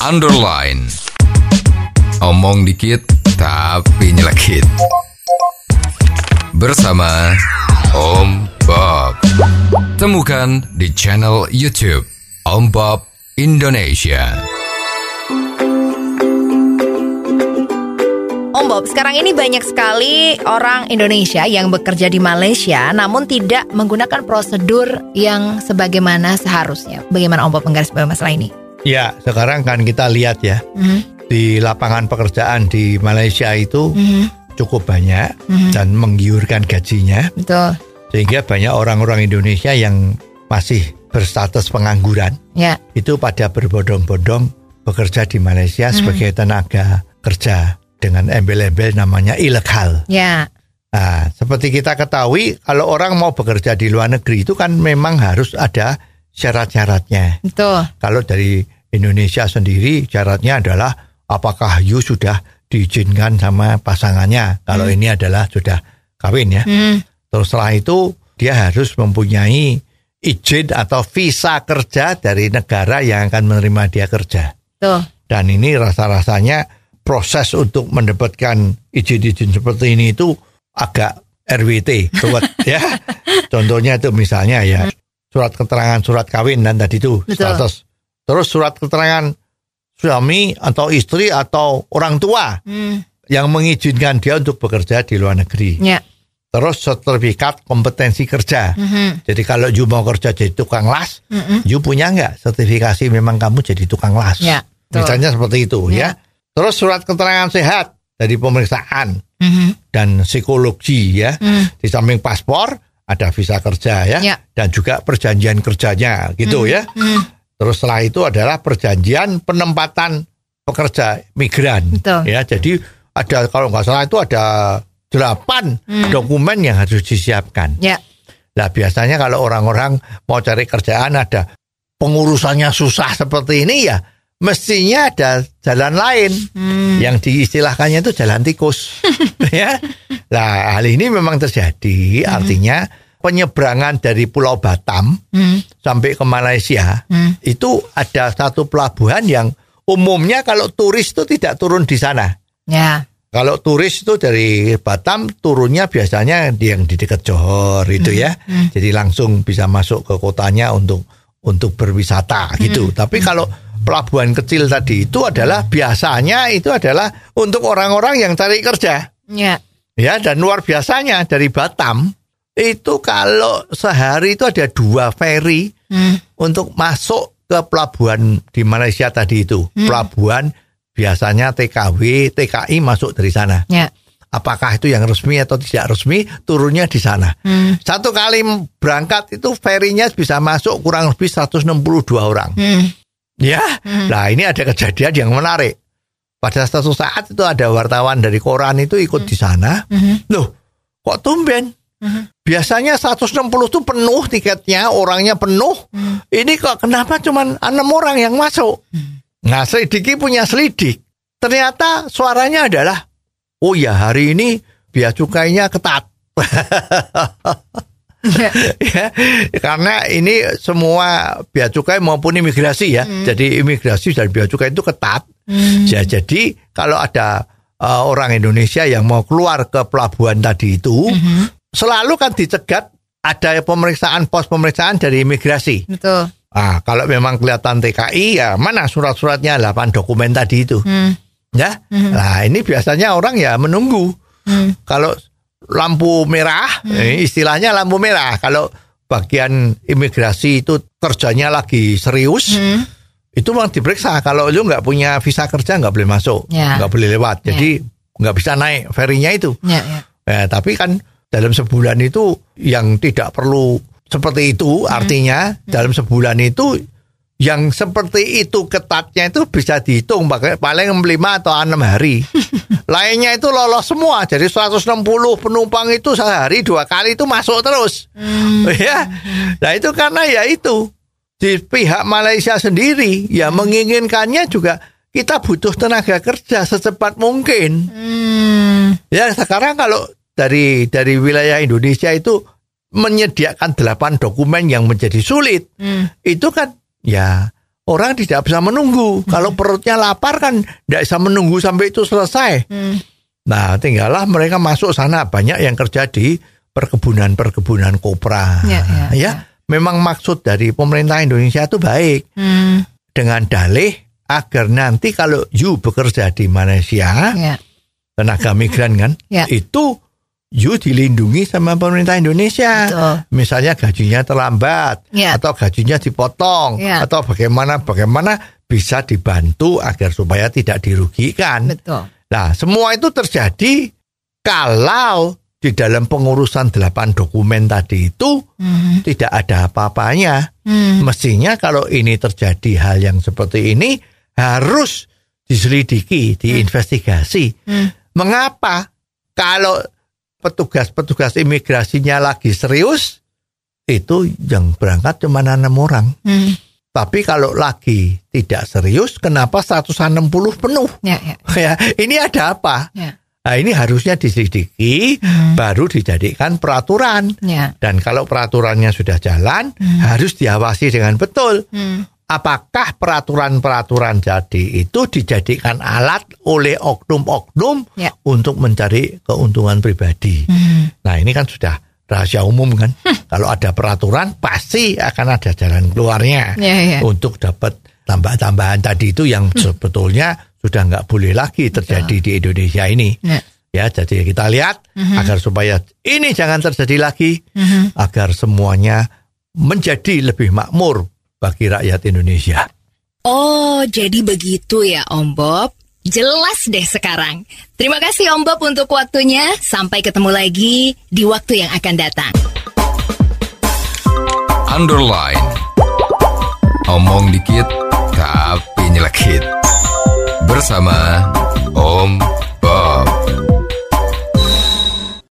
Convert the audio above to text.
underline. Omong dikit tapi nyelekit. Bersama Om Bob. Temukan di channel YouTube Om Bob Indonesia. Om Bob, sekarang ini banyak sekali orang Indonesia yang bekerja di Malaysia namun tidak menggunakan prosedur yang sebagaimana seharusnya. Bagaimana Om Bob menggarisbawahi masalah ini? Ya, sekarang kan kita lihat ya Mhm, di lapangan pekerjaan di Malaysia itu mhm, cukup banyak mhm. dan menggiurkan gajinya Betul. sehingga banyak orang-orang Indonesia yang masih berstatus pengangguran Ya, itu pada berbondong-bondong bekerja di Malaysia sebagai tenaga kerja dengan embel-embel namanya ilegal. ya, Nah, seperti kita ketahui kalau orang mau bekerja di luar negeri itu kan memang harus ada syarat-syaratnya. betul. Kalau dari Indonesia sendiri syaratnya adalah apakah you sudah diizinkan sama pasangannya. Kalau ini adalah sudah kawin ya. Hmm, Terus setelah itu dia harus mempunyai izin atau visa kerja dari negara yang akan menerima dia kerja. betul. Dan ini rasa-rasanya proses untuk mendapatkan izin-izin seperti ini itu agak RWT, ya. Contohnya itu misalnya ya surat keterangan surat kawin dan tadi itu Betul. status. Terus surat keterangan suami atau istri atau orang tua Hmm, yang mengizinkan dia untuk bekerja di luar negeri. ya, Terus sertifikat kompetensi kerja. mhm, Jadi kalau you mau kerja jadi tukang las, mhm. you punya nggak sertifikasi memang kamu jadi tukang las? Ya, betul. Misalnya seperti itu Ya. ya. Terus surat keterangan sehat dari pemeriksaan Mhm, dan psikologi ya. hmm, Di samping paspor ada visa kerja ya, Ya. dan juga perjanjian kerjanya gitu ya. hmm, Terus setelah itu adalah perjanjian penempatan pekerja migran Betul. ya. Jadi ada kalau nggak salah itu ada delapan Hmm. dokumen yang harus disiapkan. ya, Nah biasanya kalau orang-orang mau cari kerjaan ada pengurusannya susah seperti ini ya mestinya ada jalan lain hmm, yang diistilahkannya itu jalan tikus ya. Nah hal ini memang terjadi artinya penyeberangan dari Pulau Batam hmm, sampai ke Malaysia hmm. itu ada satu pelabuhan yang umumnya kalau turis itu tidak turun di sana. ya, Kalau turis itu dari Batam turunnya biasanya di yang di dekat Johor itu ya. hmm. Jadi langsung bisa masuk ke kotanya untuk untuk berwisata gitu. Tapi kalau pelabuhan kecil tadi itu adalah biasanya itu adalah untuk orang-orang yang cari kerja. ya, Ya dan luar biasanya dari Batam itu kalau sehari itu ada dua ferry hmm, untuk masuk ke pelabuhan di Malaysia tadi itu. Pelabuhan biasanya TKW, TKI masuk dari sana. ya, Apakah itu yang resmi atau tidak resmi, turunnya di sana. hmm, Satu kali berangkat itu ferinya bisa masuk kurang lebih 162 orang. hmm, Ya, nah ini ada kejadian yang menarik. Pada satu saat itu ada wartawan dari koran itu ikut di sana. mhm, Loh, kok tumben? mhm. Biasanya 160 itu penuh tiketnya, orangnya penuh. Ini kok kenapa cuman enam orang yang masuk? Nah, selidiki punya selidik. Ternyata suaranya adalah, oh ya hari ini biaya cukainya ketat. Ya, ya, karena ini semua bea cukai maupun imigrasi ya. Jadi imigrasi dan bea cukai itu ketat. hmm, Ya, jadi kalau ada uh, orang Indonesia yang mau keluar ke pelabuhan tadi itu, mhm. Selalu kan dicegat ada pemeriksaan pos pemeriksaan dari imigrasi. betul. Ah, kalau memang kelihatan TKI ya mana surat-suratnya 8 dokumen tadi itu. Hmm, Ya. Mhm. Nah, ini biasanya orang ya menunggu. hmm, Kalau lampu merah, eh, istilahnya lampu merah. Kalau bagian imigrasi itu kerjanya lagi serius, hmm, itu memang diperiksa. Kalau lu nggak punya visa kerja nggak boleh masuk, Ya. nggak boleh lewat. Jadi nggak bisa naik ferinya itu. ya, ya, Eh, tapi kan dalam sebulan itu yang tidak perlu seperti itu, artinya dalam sebulan itu yang seperti itu ketatnya itu bisa dihitung pakai paling 5 atau 6 hari. Lainnya itu lolos semua. Jadi 160 penumpang itu sehari dua kali itu masuk terus. Ya. Nah, itu karena ya itu di pihak Malaysia sendiri ya menginginkannya juga kita butuh tenaga kerja secepat mungkin. Hmm, Ya sekarang kalau dari dari wilayah Indonesia itu menyediakan delapan dokumen yang menjadi sulit, hmm, itu kan ya orang tidak bisa menunggu. Kalau perutnya lapar kan tidak bisa menunggu sampai itu selesai. Hmm. Nah, tinggallah mereka masuk sana banyak yang kerja di perkebunan-perkebunan kopra. Ya, ya, ya. memang maksud dari pemerintah Indonesia itu baik Hmm. dengan dalih agar nanti kalau you bekerja di Malaysia, Ya. tenaga migran kan, Ya. itu you dilindungi sama pemerintah Indonesia. Betul. Misalnya gajinya terlambat Ya. atau gajinya dipotong Ya. atau bagaimana bagaimana bisa dibantu agar supaya tidak dirugikan. Betul. Nah, semua itu terjadi kalau di dalam pengurusan delapan dokumen tadi itu Hmm. tidak ada apa-apanya. Hmm. Mestinya kalau ini terjadi hal yang seperti ini harus diselidiki, diinvestigasi. Hmm. Mengapa kalau petugas-petugas imigrasinya lagi serius itu yang berangkat cuma enam orang. Hmm. Tapi kalau lagi tidak serius, kenapa 160 penuh? Ya, ya. Ya, ini ada apa? Ya. Nah, ini harusnya diselidiki, Hmm. baru dijadikan peraturan. Ya. Dan kalau peraturannya sudah jalan, harus diawasi dengan betul. Hmm. Apakah peraturan-peraturan jadi itu dijadikan alat oleh oknum-oknum Ya. untuk mencari keuntungan pribadi? Hmm. Nah, ini kan sudah rahasia umum kan. Kalau ada peraturan, pasti akan ada jalan keluarnya Ya, ya. untuk dapat tambah-tambahan tadi itu yang sebetulnya sudah nggak boleh lagi terjadi di Indonesia ini. Ya. Ya, jadi kita lihat agar supaya ini jangan terjadi lagi, Mhm. agar semuanya menjadi lebih makmur bagi rakyat Indonesia. Oh, jadi begitu ya Om Bob. Jelas deh sekarang. Terima kasih Om Bob untuk waktunya. Sampai ketemu lagi di waktu yang akan datang. Underline. Omong dikit tapi nyelekit. Bersama Om